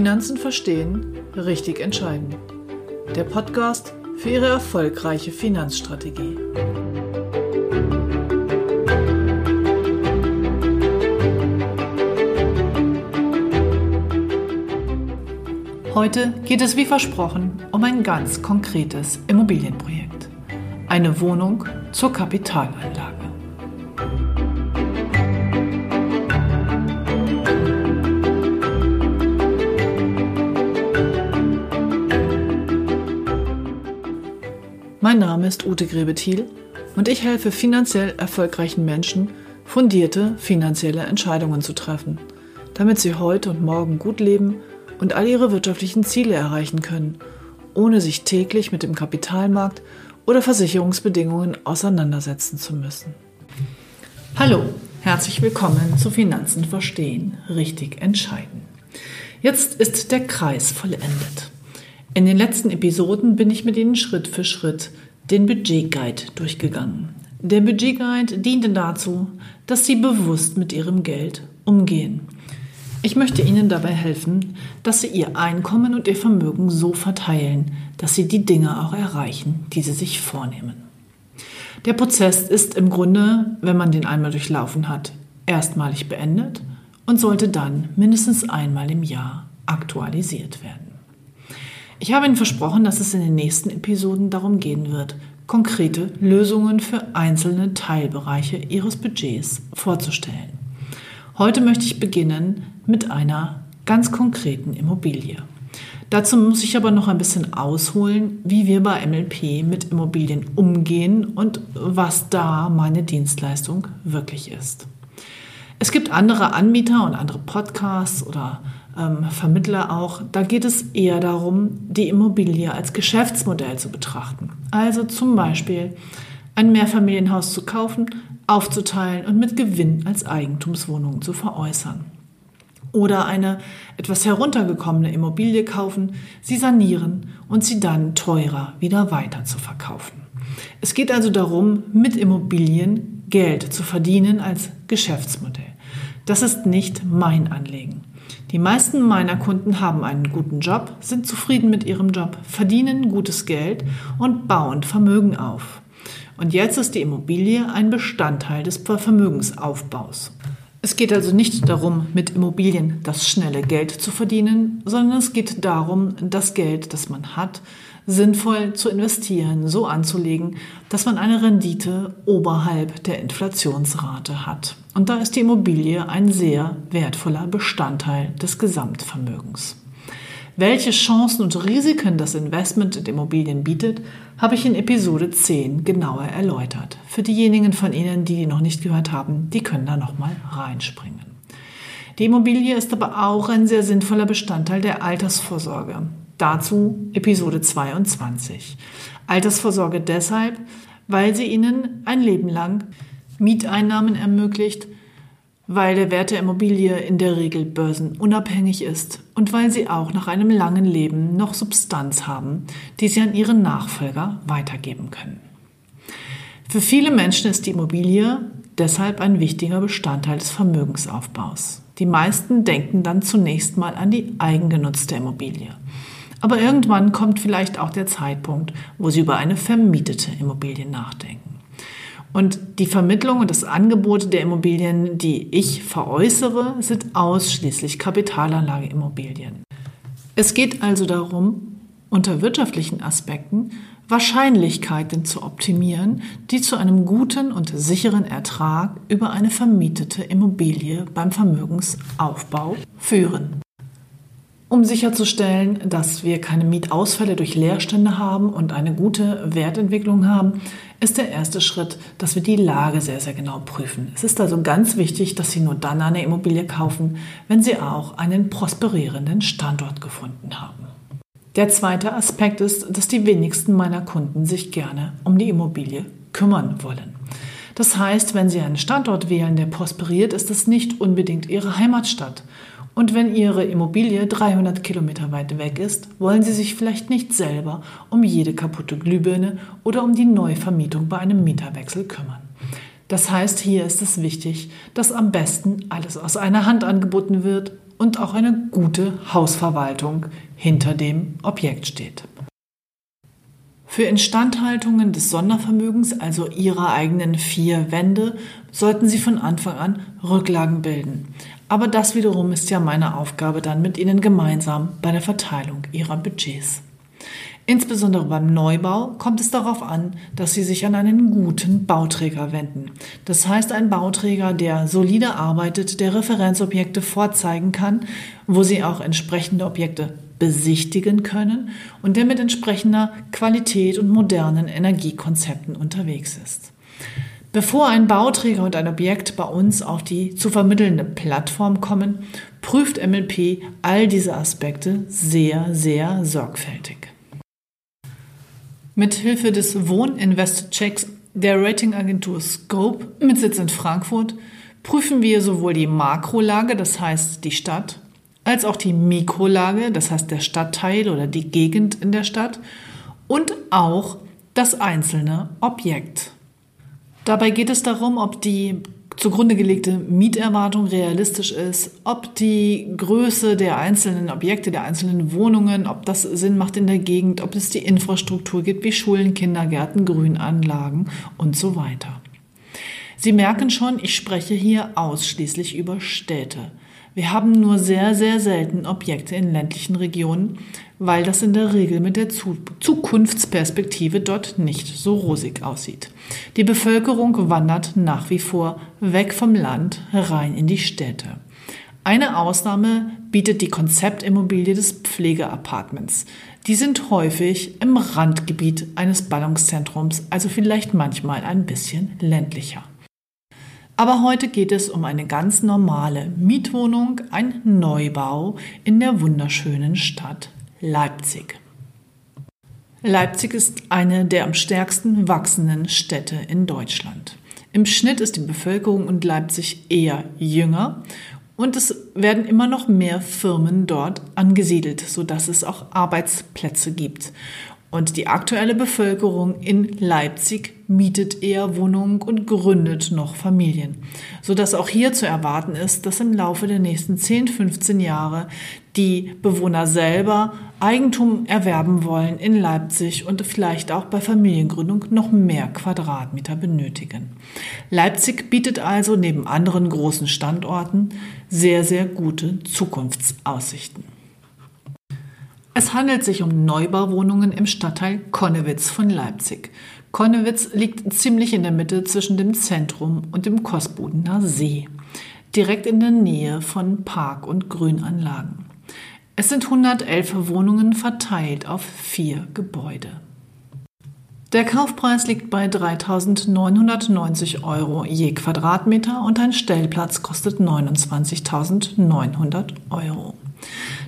Finanzen verstehen, richtig entscheiden. Der Podcast für Ihre erfolgreiche Finanzstrategie. Heute geht es wie versprochen um ein ganz konkretes Immobilienprojekt. Eine Wohnung zur Kapitalanlage. Mein Name ist Ute Grebethiel und ich helfe finanziell erfolgreichen Menschen, fundierte finanzielle Entscheidungen zu treffen, damit sie heute und morgen gut leben und all ihre wirtschaftlichen Ziele erreichen können, ohne sich täglich mit dem Kapitalmarkt oder Versicherungsbedingungen auseinandersetzen zu müssen. Hallo, herzlich willkommen zu Finanzen verstehen, richtig entscheiden. Jetzt ist der Kreis vollendet. In den letzten Episoden bin ich mit Ihnen Schritt für Schritt den Budgetguide durchgegangen. Der Budgetguide diente dazu, dass Sie bewusst mit Ihrem Geld umgehen. Ich möchte Ihnen dabei helfen, dass Sie Ihr Einkommen und Ihr Vermögen so verteilen, dass Sie die Dinge auch erreichen, die Sie sich vornehmen. Der Prozess ist im Grunde, wenn man den einmal durchlaufen hat, erstmalig beendet und sollte dann mindestens einmal im Jahr aktualisiert werden. Ich habe Ihnen versprochen, dass es in den nächsten Episoden darum gehen wird, konkrete Lösungen für einzelne Teilbereiche Ihres Budgets vorzustellen. Heute möchte ich beginnen mit einer ganz konkreten Immobilie. Dazu muss ich aber noch ein bisschen ausholen, wie wir bei MLP mit Immobilien umgehen und was da meine Dienstleistung wirklich ist. Es gibt andere Anbieter und andere Podcasts oder ähm, Vermittler auch, da geht es eher darum, die Immobilie als Geschäftsmodell zu betrachten. Also zum Beispiel ein Mehrfamilienhaus zu kaufen, aufzuteilen und mit Gewinn als Eigentumswohnung zu veräußern. Oder eine etwas heruntergekommene Immobilie kaufen, sie sanieren und sie dann teurer wieder weiter zu verkaufen. Es geht also darum, mit Immobilien Geld zu verdienen als Geschäftsmodell. Das ist nicht mein Anliegen. Die meisten meiner Kunden haben einen guten Job, sind zufrieden mit ihrem Job, verdienen gutes Geld und bauen Vermögen auf. Und jetzt ist die Immobilie ein Bestandteil des Vermögensaufbaus. Es geht also nicht darum, mit Immobilien das schnelle Geld zu verdienen, sondern es geht darum, das Geld, das man hat, sinnvoll zu investieren, so anzulegen, dass man eine Rendite oberhalb der Inflationsrate hat. Und da ist die Immobilie ein sehr wertvoller Bestandteil des Gesamtvermögens. Welche Chancen und Risiken das Investment in Immobilien bietet, habe ich in Episode 10 genauer erläutert. Für diejenigen von Ihnen, die die noch nicht gehört haben, die können da nochmal reinspringen. Die Immobilie ist aber auch ein sehr sinnvoller Bestandteil der Altersvorsorge. Dazu Episode 22. Altersvorsorge deshalb, weil sie Ihnen ein Leben lang Mieteinnahmen ermöglicht, weil der Wert der Immobilie in der Regel börsenunabhängig ist und weil sie auch nach einem langen Leben noch Substanz haben, die sie an ihren Nachfolger weitergeben können. Für viele Menschen ist die Immobilie deshalb ein wichtiger Bestandteil des Vermögensaufbaus. Die meisten denken dann zunächst mal an die eigengenutzte Immobilie. Aber irgendwann kommt vielleicht auch der Zeitpunkt, wo Sie über eine vermietete Immobilie nachdenken. Und die Vermittlung und das Angebot der Immobilien, die ich veräußere, sind ausschließlich Kapitalanlageimmobilien. Es geht also darum, unter wirtschaftlichen Aspekten Wahrscheinlichkeiten zu optimieren, die zu einem guten und sicheren Ertrag über eine vermietete Immobilie beim Vermögensaufbau führen. Um sicherzustellen, dass wir keine Mietausfälle durch Leerstände haben und eine gute Wertentwicklung haben, ist der erste Schritt, dass wir die Lage sehr, sehr genau prüfen. Es ist also ganz wichtig, dass Sie nur dann eine Immobilie kaufen, wenn Sie auch einen prosperierenden Standort gefunden haben. Der zweite Aspekt ist, dass die wenigsten meiner Kunden sich gerne um die Immobilie kümmern wollen. Das heißt, wenn Sie einen Standort wählen, der prosperiert, ist es nicht unbedingt Ihre Heimatstadt. Und wenn Ihre Immobilie 300 Kilometer weit weg ist, wollen Sie sich vielleicht nicht selber um jede kaputte Glühbirne oder um die Neuvermietung bei einem Mieterwechsel kümmern. Das heißt, hier ist es wichtig, dass am besten alles aus einer Hand angeboten wird und auch eine gute Hausverwaltung hinter dem Objekt steht. Für Instandhaltungen des Sondervermögens, also Ihrer eigenen vier Wände, sollten Sie von Anfang an Rücklagen bilden. Aber das wiederum ist ja meine Aufgabe dann mit Ihnen gemeinsam bei der Verteilung Ihrer Budgets. Insbesondere beim Neubau kommt es darauf an, dass Sie sich an einen guten Bauträger wenden. Das heißt, ein Bauträger, der solide arbeitet, der Referenzobjekte vorzeigen kann, wo Sie auch entsprechende Objekte besichtigen können und der mit entsprechender Qualität und modernen Energiekonzepten unterwegs ist. Bevor ein Bauträger und ein Objekt bei uns auf die zu vermittelnde Plattform kommen, prüft MLP all diese Aspekte sehr, sehr sorgfältig. Mithilfe des Wohninvest-Checks der Ratingagentur Scope mit Sitz in Frankfurt prüfen wir sowohl die Makrolage, das heißt die Stadt, als auch die Mikrolage, das heißt der Stadtteil oder die Gegend in der Stadt und auch das einzelne Objekt. Dabei geht es darum, ob die zugrunde gelegte Mieterwartung realistisch ist, ob die Größe der einzelnen Objekte, der einzelnen Wohnungen, ob das Sinn macht in der Gegend, ob es die Infrastruktur gibt wie Schulen, Kindergärten, Grünanlagen und so weiter. Sie merken schon, ich spreche hier ausschließlich über Städte. Wir haben nur sehr, sehr selten Objekte in ländlichen Regionen, weil das in der Regel mit der Zukunftsperspektive dort nicht so rosig aussieht. Die Bevölkerung wandert nach wie vor weg vom Land rein in die Städte. Eine Ausnahme bietet die Konzeptimmobilie des Pflegeapartments. Die sind häufig im Randgebiet eines Ballungszentrums, also vielleicht manchmal ein bisschen ländlicher. Aber heute geht es um eine ganz normale Mietwohnung, ein Neubau in der wunderschönen Stadt Leipzig. Leipzig ist eine der am stärksten wachsenden Städte in Deutschland. Im Schnitt ist die Bevölkerung in Leipzig eher jünger und es werden immer noch mehr Firmen dort angesiedelt, sodass es auch Arbeitsplätze gibt. Und die aktuelle Bevölkerung in Leipzig mietet eher Wohnungen und gründet noch Familien, sodass auch hier zu erwarten ist, dass im Laufe der nächsten 10, 15 Jahre die Bewohner selber Eigentum erwerben wollen in Leipzig und vielleicht auch bei Familiengründung noch mehr Quadratmeter benötigen. Leipzig bietet also neben anderen großen Standorten sehr, sehr gute Zukunftsaussichten. Es handelt sich um Neubauwohnungen im Stadtteil Konnewitz von Leipzig. Konnewitz liegt ziemlich in der Mitte zwischen dem Zentrum und dem Kosbudener See, direkt in der Nähe von Park- und Grünanlagen. Es sind 111 Wohnungen verteilt auf vier Gebäude. Der Kaufpreis liegt bei 3.990 Euro je Quadratmeter und ein Stellplatz kostet 29.900 Euro.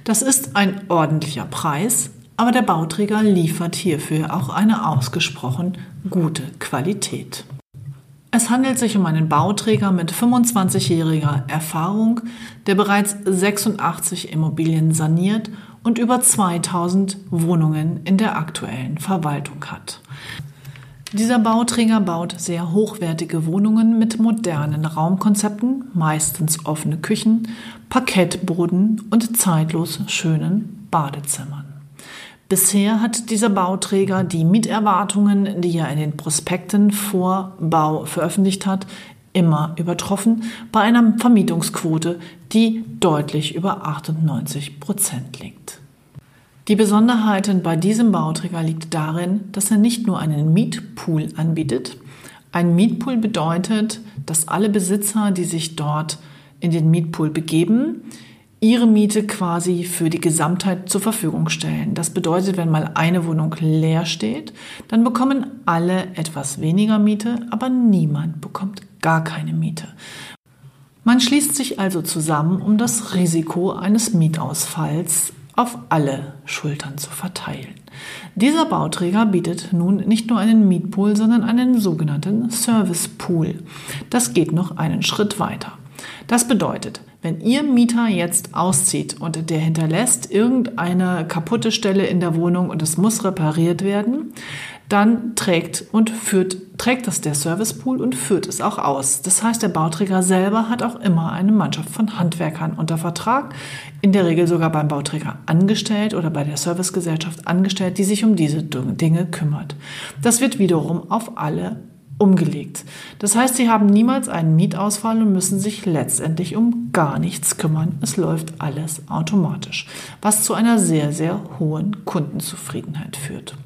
Das ist ein ordentlicher Preis, aber der Bauträger liefert hierfür auch eine ausgesprochen gute Qualität. Es handelt sich um einen Bauträger mit 25-jähriger Erfahrung, der bereits 86 Immobilien saniert und über 2000 Wohnungen in der aktuellen Verwaltung hat. Dieser Bauträger baut sehr hochwertige Wohnungen mit modernen Raumkonzepten, meistens offene Küchen, Parkettboden und zeitlos schönen Badezimmern. Bisher hat dieser Bauträger die Mieterwartungen, die er in den Prospekten vor Bau veröffentlicht hat, immer übertroffen bei einer Vermietungsquote, die deutlich über 98 Prozent liegt. Die Besonderheit bei diesem Bauträger liegt darin, dass er nicht nur einen Mietpool anbietet. Ein Mietpool bedeutet, dass alle Besitzer, die sich dort in den Mietpool begeben, ihre Miete quasi für die Gesamtheit zur Verfügung stellen. Das bedeutet, wenn mal eine Wohnung leer steht, dann bekommen alle etwas weniger Miete, aber niemand bekommt gar keine Miete. Man schließt sich also zusammen, um das Risiko eines Mietausfalls auf alle Schultern zu verteilen. Dieser Bauträger bietet nun nicht nur einen Mietpool, sondern einen sogenannten Service Pool. Das geht noch einen Schritt weiter. Das bedeutet, Wenn Ihr Mieter jetzt auszieht und der hinterlässt irgendeine kaputte Stelle in der Wohnung und es muss repariert werden, dann trägt und führt, trägt das der Servicepool und führt es auch aus. Das heißt, der Bauträger selber hat auch immer eine Mannschaft von Handwerkern unter Vertrag, in der Regel sogar beim Bauträger angestellt oder bei der Servicegesellschaft angestellt, die sich um diese Dinge kümmert. Das wird wiederum auf alle umgelegt. Das heißt, sie haben niemals einen Mietausfall und müssen sich letztendlich um gar nichts kümmern. Es läuft alles automatisch, was zu einer sehr, sehr hohen Kundenzufriedenheit führt.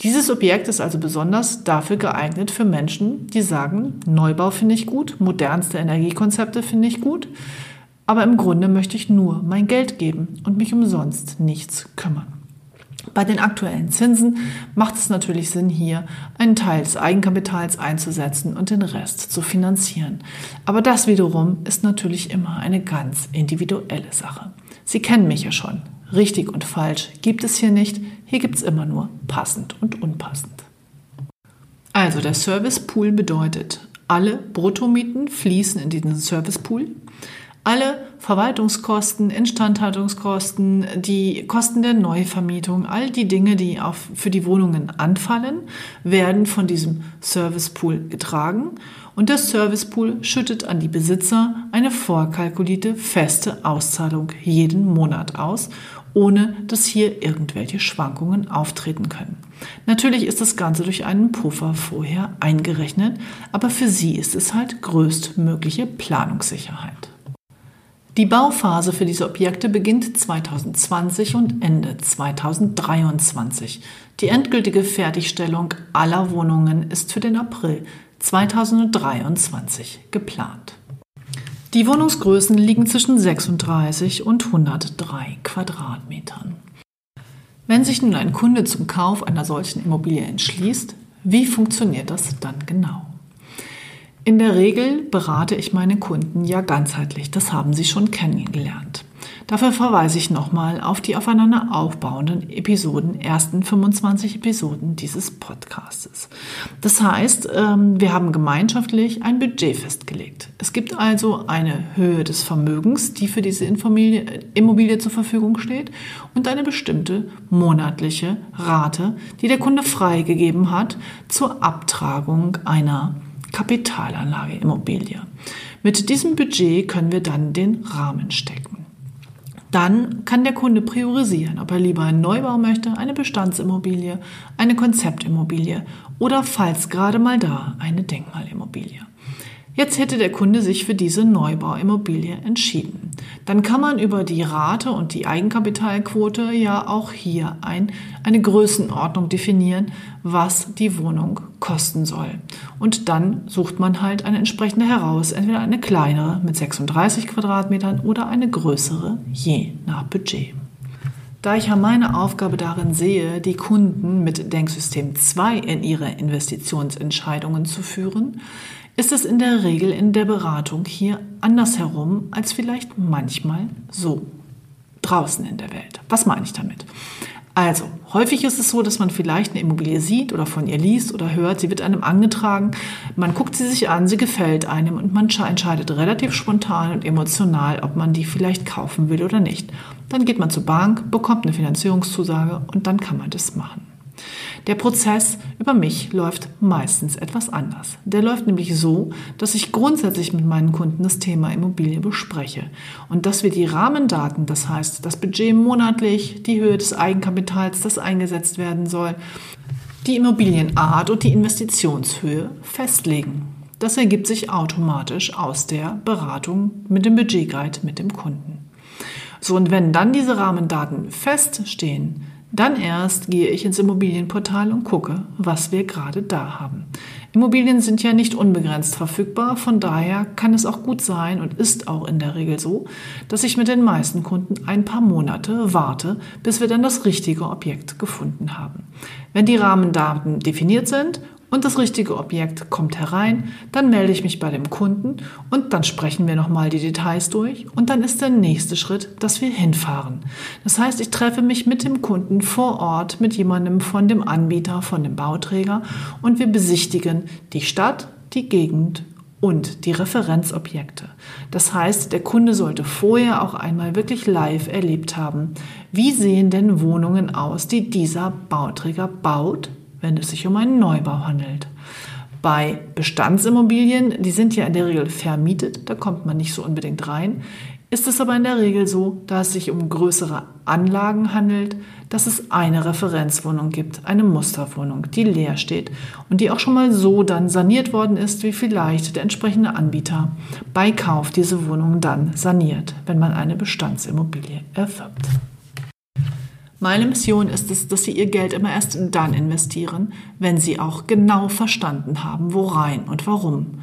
Dieses Objekt ist also besonders dafür geeignet für Menschen, die sagen, Neubau finde ich gut, modernste Energiekonzepte finde ich gut, aber im Grunde möchte ich nur mein Geld geben und mich umsonst nichts kümmern. Bei den aktuellen Zinsen macht es natürlich Sinn, hier einen Teil des Eigenkapitals einzusetzen und den Rest zu finanzieren. Aber das wiederum ist natürlich immer eine ganz individuelle Sache. Sie kennen mich ja schon. Richtig und falsch gibt es hier nicht. Hier gibt es immer nur passend und unpassend. Also der Servicepool bedeutet, alle Bruttomieten fließen in diesen Servicepool. Alle Verwaltungskosten, Instandhaltungskosten, die Kosten der Neuvermietung, all die Dinge, die auf, für die Wohnungen anfallen, werden von diesem Servicepool getragen und der Servicepool schüttet an die Besitzer eine vorkalkulierte feste Auszahlung jeden Monat aus, ohne dass hier irgendwelche Schwankungen auftreten können. Natürlich ist das Ganze durch einen Puffer vorher eingerechnet, aber für Sie ist es halt größtmögliche Planungssicherheit. Die Bauphase für diese Objekte beginnt 2020 und Ende 2023. Die endgültige Fertigstellung aller Wohnungen ist für den April 2023 geplant. Die Wohnungsgrößen liegen zwischen 36 und 103 Quadratmetern. Wenn sich nun ein Kunde zum Kauf einer solchen Immobilie entschließt, wie funktioniert das dann genau? In der Regel berate ich meine Kunden ja ganzheitlich, das haben Sie schon kennengelernt. Dafür verweise ich nochmal auf die aufeinander aufbauenden Episoden, ersten 25 Episoden dieses Podcastes. Das heißt, ähm, wir haben gemeinschaftlich ein Budget festgelegt. Es gibt also eine Höhe des Vermögens, die für diese Immobilie zur Verfügung steht und eine bestimmte monatliche Rate, die der Kunde freigegeben hat zur Abtragung einer Kapitalanlage Immobilie. Mit diesem Budget können wir dann den Rahmen stecken. Dann kann der Kunde priorisieren, ob er lieber einen Neubau möchte, eine Bestandsimmobilie, eine Konzeptimmobilie oder falls gerade mal da eine Denkmalimmobilie. Jetzt hätte der Kunde sich für diese Neubauimmobilie entschieden. Dann kann man über die Rate und die Eigenkapitalquote ja auch hier ein, eine Größenordnung definieren, was die Wohnung kosten soll. Und dann sucht man halt eine entsprechende heraus, entweder eine kleinere mit 36 Quadratmetern oder eine größere, je nach Budget. Da ich ja meine Aufgabe darin sehe, die Kunden mit Denksystem 2 in ihre Investitionsentscheidungen zu führen, ist es in der Regel in der Beratung hier andersherum als vielleicht manchmal so draußen in der Welt. Was meine ich damit? Also, häufig ist es so, dass man vielleicht eine Immobilie sieht oder von ihr liest oder hört, sie wird einem angetragen, man guckt sie sich an, sie gefällt einem und man entscheidet relativ spontan und emotional, ob man die vielleicht kaufen will oder nicht. Dann geht man zur Bank, bekommt eine Finanzierungszusage und dann kann man das machen. Der Prozess über mich läuft meistens etwas anders. Der läuft nämlich so, dass ich grundsätzlich mit meinen Kunden das Thema Immobilie bespreche und dass wir die Rahmendaten, das heißt das Budget monatlich, die Höhe des Eigenkapitals, das eingesetzt werden soll, die Immobilienart und die Investitionshöhe festlegen. Das ergibt sich automatisch aus der Beratung mit dem Budgetguide mit dem Kunden. So, und wenn dann diese Rahmendaten feststehen, dann erst gehe ich ins Immobilienportal und gucke, was wir gerade da haben. Immobilien sind ja nicht unbegrenzt verfügbar, von daher kann es auch gut sein und ist auch in der Regel so, dass ich mit den meisten Kunden ein paar Monate warte, bis wir dann das richtige Objekt gefunden haben. Wenn die Rahmendaten definiert sind und das richtige Objekt kommt herein, dann melde ich mich bei dem Kunden und dann sprechen wir nochmal die Details durch und dann ist der nächste Schritt, dass wir hinfahren. Das heißt, ich treffe mich mit dem Kunden vor Ort, mit jemandem von dem Anbieter, von dem Bauträger und wir besichtigen die Stadt, die Gegend und die Referenzobjekte. Das heißt, der Kunde sollte vorher auch einmal wirklich live erlebt haben, wie sehen denn Wohnungen aus, die dieser Bauträger baut, wenn es sich um einen Neubau handelt. Bei Bestandsimmobilien, die sind ja in der Regel vermietet, da kommt man nicht so unbedingt rein, ist es aber in der Regel so, da es sich um größere Anlagen handelt, dass es eine Referenzwohnung gibt, eine Musterwohnung, die leer steht und die auch schon mal so dann saniert worden ist, wie vielleicht der entsprechende Anbieter bei Kauf diese Wohnung dann saniert, wenn man eine Bestandsimmobilie erwirbt. Meine Mission ist es, dass Sie Ihr Geld immer erst dann investieren, wenn Sie auch genau verstanden haben, worein und warum.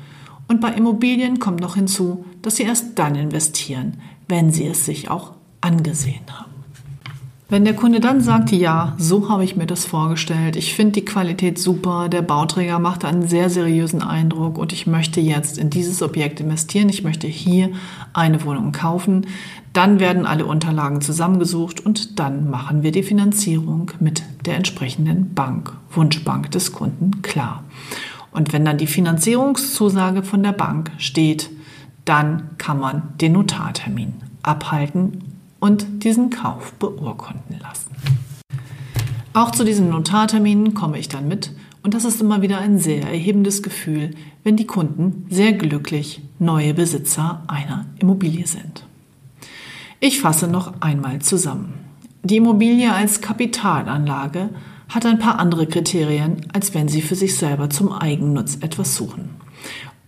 Und bei Immobilien kommt noch hinzu, dass Sie erst dann investieren, wenn Sie es sich auch angesehen haben. Wenn der Kunde dann sagt, ja, so habe ich mir das vorgestellt, ich finde die Qualität super, der Bauträger macht einen sehr seriösen Eindruck und ich möchte jetzt in dieses Objekt investieren, ich möchte hier eine Wohnung kaufen, dann werden alle Unterlagen zusammengesucht und dann machen wir die Finanzierung mit der entsprechenden Bank, Wunschbank des Kunden klar. Und wenn dann die Finanzierungszusage von der Bank steht, dann kann man den Notartermin abhalten und diesen Kauf beurkunden lassen. Auch zu diesen Notarterminen komme ich dann mit und das ist immer wieder ein sehr erhebendes Gefühl, wenn die Kunden sehr glücklich neue Besitzer einer Immobilie sind. Ich fasse noch einmal zusammen. Die Immobilie als Kapitalanlage hat ein paar andere Kriterien, als wenn Sie für sich selber zum Eigennutz etwas suchen.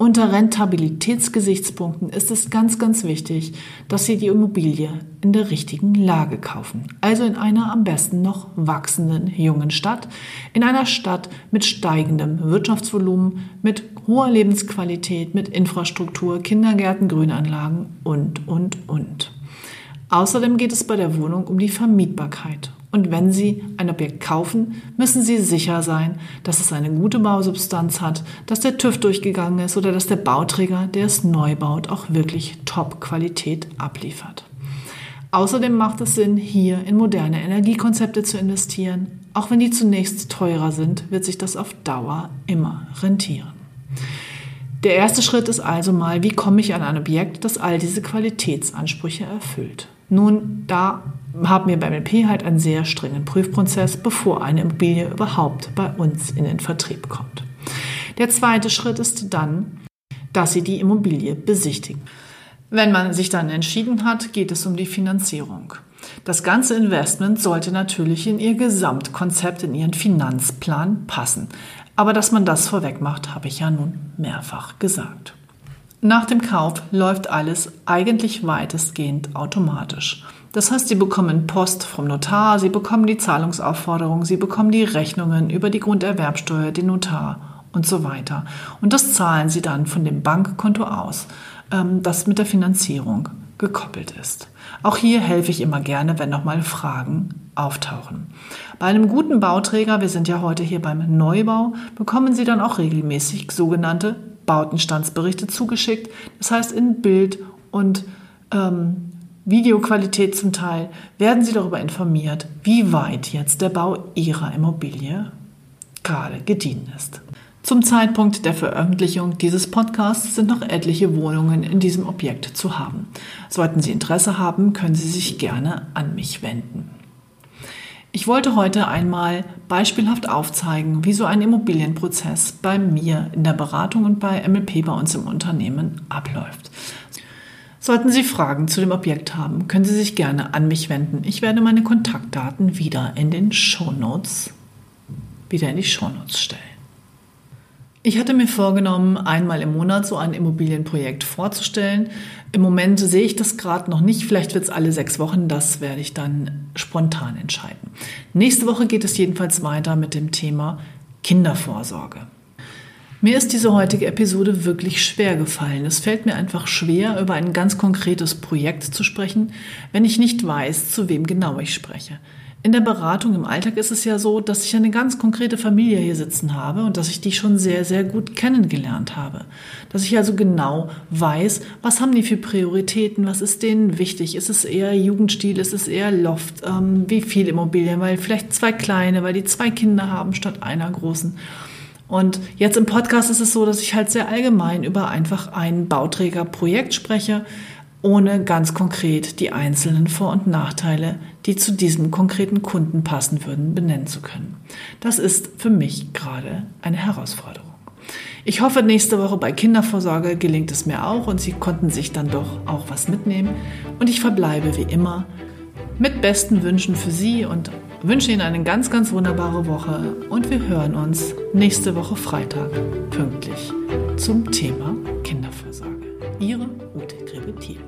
Unter Rentabilitätsgesichtspunkten ist es ganz, ganz wichtig, dass Sie die Immobilie in der richtigen Lage kaufen. Also in einer am besten noch wachsenden jungen Stadt, in einer Stadt mit steigendem Wirtschaftsvolumen, mit hoher Lebensqualität, mit Infrastruktur, Kindergärten, Grünanlagen und, und, und. Außerdem geht es bei der Wohnung um die Vermietbarkeit. Und wenn Sie ein Objekt kaufen, müssen Sie sicher sein, dass es eine gute Bausubstanz hat, dass der TÜV durchgegangen ist oder dass der Bauträger, der es neu baut, auch wirklich Top-Qualität abliefert. Außerdem macht es Sinn, hier in moderne Energiekonzepte zu investieren. Auch wenn die zunächst teurer sind, wird sich das auf Dauer immer rentieren. Der erste Schritt ist also mal, wie komme ich an ein Objekt, das all diese Qualitätsansprüche erfüllt. Nun, da haben wir beim LP halt einen sehr strengen Prüfprozess, bevor eine Immobilie überhaupt bei uns in den Vertrieb kommt. Der zweite Schritt ist dann, dass Sie die Immobilie besichtigen. Wenn man sich dann entschieden hat, geht es um die Finanzierung. Das ganze Investment sollte natürlich in Ihr Gesamtkonzept, in Ihren Finanzplan passen. Aber dass man das vorweg macht, habe ich ja nun mehrfach gesagt. Nach dem Kauf läuft alles eigentlich weitestgehend automatisch. Das heißt, Sie bekommen Post vom Notar, Sie bekommen die Zahlungsaufforderung, Sie bekommen die Rechnungen über die Grunderwerbsteuer, den Notar und so weiter. Und das zahlen Sie dann von dem Bankkonto aus, ähm, das mit der Finanzierung gekoppelt ist. Auch hier helfe ich immer gerne, wenn nochmal Fragen auftauchen. Bei einem guten Bauträger, wir sind ja heute hier beim Neubau, bekommen Sie dann auch regelmäßig sogenannte Bautenstandsberichte zugeschickt. Das heißt, in Bild und ähm, Videoqualität zum Teil werden Sie darüber informiert, wie weit jetzt der Bau Ihrer Immobilie gerade gediehen ist. Zum Zeitpunkt der Veröffentlichung dieses Podcasts sind noch etliche Wohnungen in diesem Objekt zu haben. Sollten Sie Interesse haben, können Sie sich gerne an mich wenden. Ich wollte heute einmal beispielhaft aufzeigen, wie so ein Immobilienprozess bei mir in der Beratung und bei MLP bei uns im Unternehmen abläuft. Sollten Sie Fragen zu dem Objekt haben, können Sie sich gerne an mich wenden. Ich werde meine Kontaktdaten wieder in den Shownotes wieder in die Shownotes stellen. Ich hatte mir vorgenommen, einmal im Monat so ein Immobilienprojekt vorzustellen. Im Moment sehe ich das gerade noch nicht. Vielleicht wird es alle sechs Wochen. Das werde ich dann spontan entscheiden. Nächste Woche geht es jedenfalls weiter mit dem Thema Kindervorsorge. Mir ist diese heutige Episode wirklich schwer gefallen. Es fällt mir einfach schwer, über ein ganz konkretes Projekt zu sprechen, wenn ich nicht weiß, zu wem genau ich spreche. In der Beratung im Alltag ist es ja so, dass ich eine ganz konkrete Familie hier sitzen habe und dass ich die schon sehr, sehr gut kennengelernt habe. Dass ich also genau weiß, was haben die für Prioritäten, was ist denen wichtig. Ist es eher Jugendstil, ist es eher Loft, ähm, wie viel Immobilien, weil vielleicht zwei kleine, weil die zwei Kinder haben statt einer großen. Und jetzt im Podcast ist es so, dass ich halt sehr allgemein über einfach ein Bauträgerprojekt spreche, ohne ganz konkret die einzelnen Vor- und Nachteile, die zu diesem konkreten Kunden passen würden, benennen zu können. Das ist für mich gerade eine Herausforderung. Ich hoffe, nächste Woche bei Kindervorsorge gelingt es mir auch und Sie konnten sich dann doch auch was mitnehmen. Und ich verbleibe wie immer mit besten Wünschen für Sie und wünsche Ihnen eine ganz, ganz wunderbare Woche. Und wir hören uns nächste Woche Freitag pünktlich zum Thema Kindervorsorge. Ihre Ute Grebethiel.